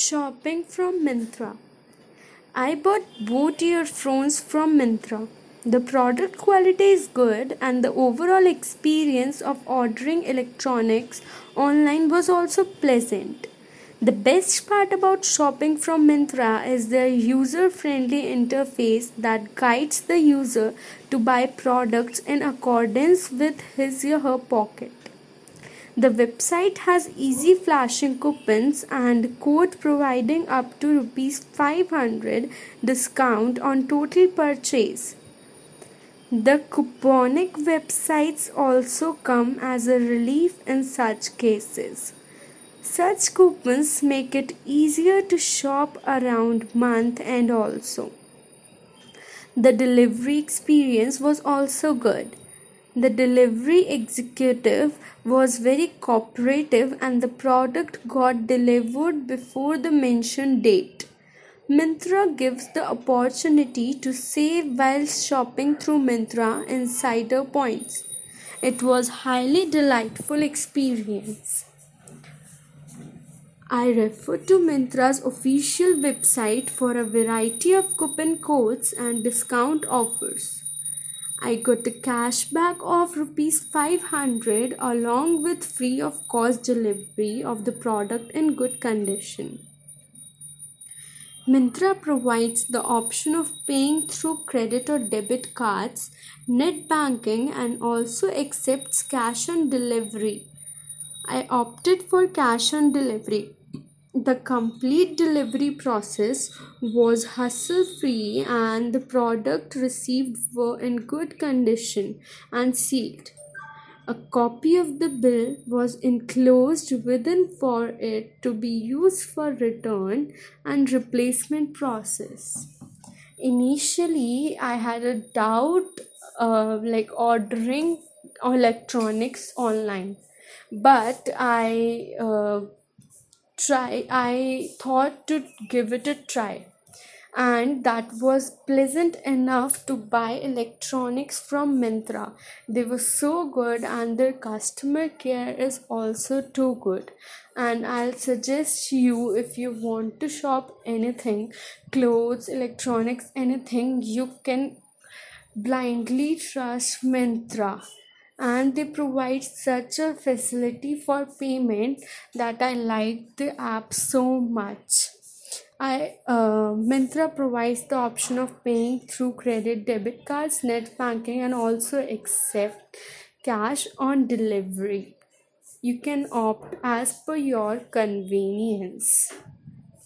Shopping from Myntra. I bought both earphones from Myntra. The product quality is good and the overall experience of ordering electronics online was also pleasant. The best part about shopping from Myntra is their user friendly interface that guides the user to buy products in accordance with his or her pocket. The website has easy flashing coupons and code providing up to rupees 500 discount on total purchase. The couponic websites also come as a relief in such cases. Such coupons make it easier to shop around month end also. The delivery experience was also good. The delivery executive was very cooperative and the product got delivered before the mentioned date. Myntra gives the opportunity to save while shopping through Myntra insider points. It was highly delightful experience. I refer to Myntra's official website for a variety of coupon codes and discount offers. I got a cashback of rupees 500 along with free of cost delivery of the product in good condition. Myntra provides the option of paying through credit or debit cards, net banking, and also accepts cash on delivery. I opted for cash on delivery the complete delivery process was hassle free and the product received were in good condition and sealed. A copy of the bill was enclosed within for it to be used for return and replacement process. Initially i had a doubt uh, like ordering electronics online but i uh, try i thought to give it a try and that was pleasant enough to buy electronics from Myntra. They were so good and their customer care is also too good. And I'll suggest you if you want to shop anything, clothes, electronics, anything, you can blindly trust Myntra and they provide such a facility for payment that I like the app so much. I uh, Myntra provides the option of paying through credit, debit cards, net banking, and also accept cash on delivery. You can opt as per your convenience.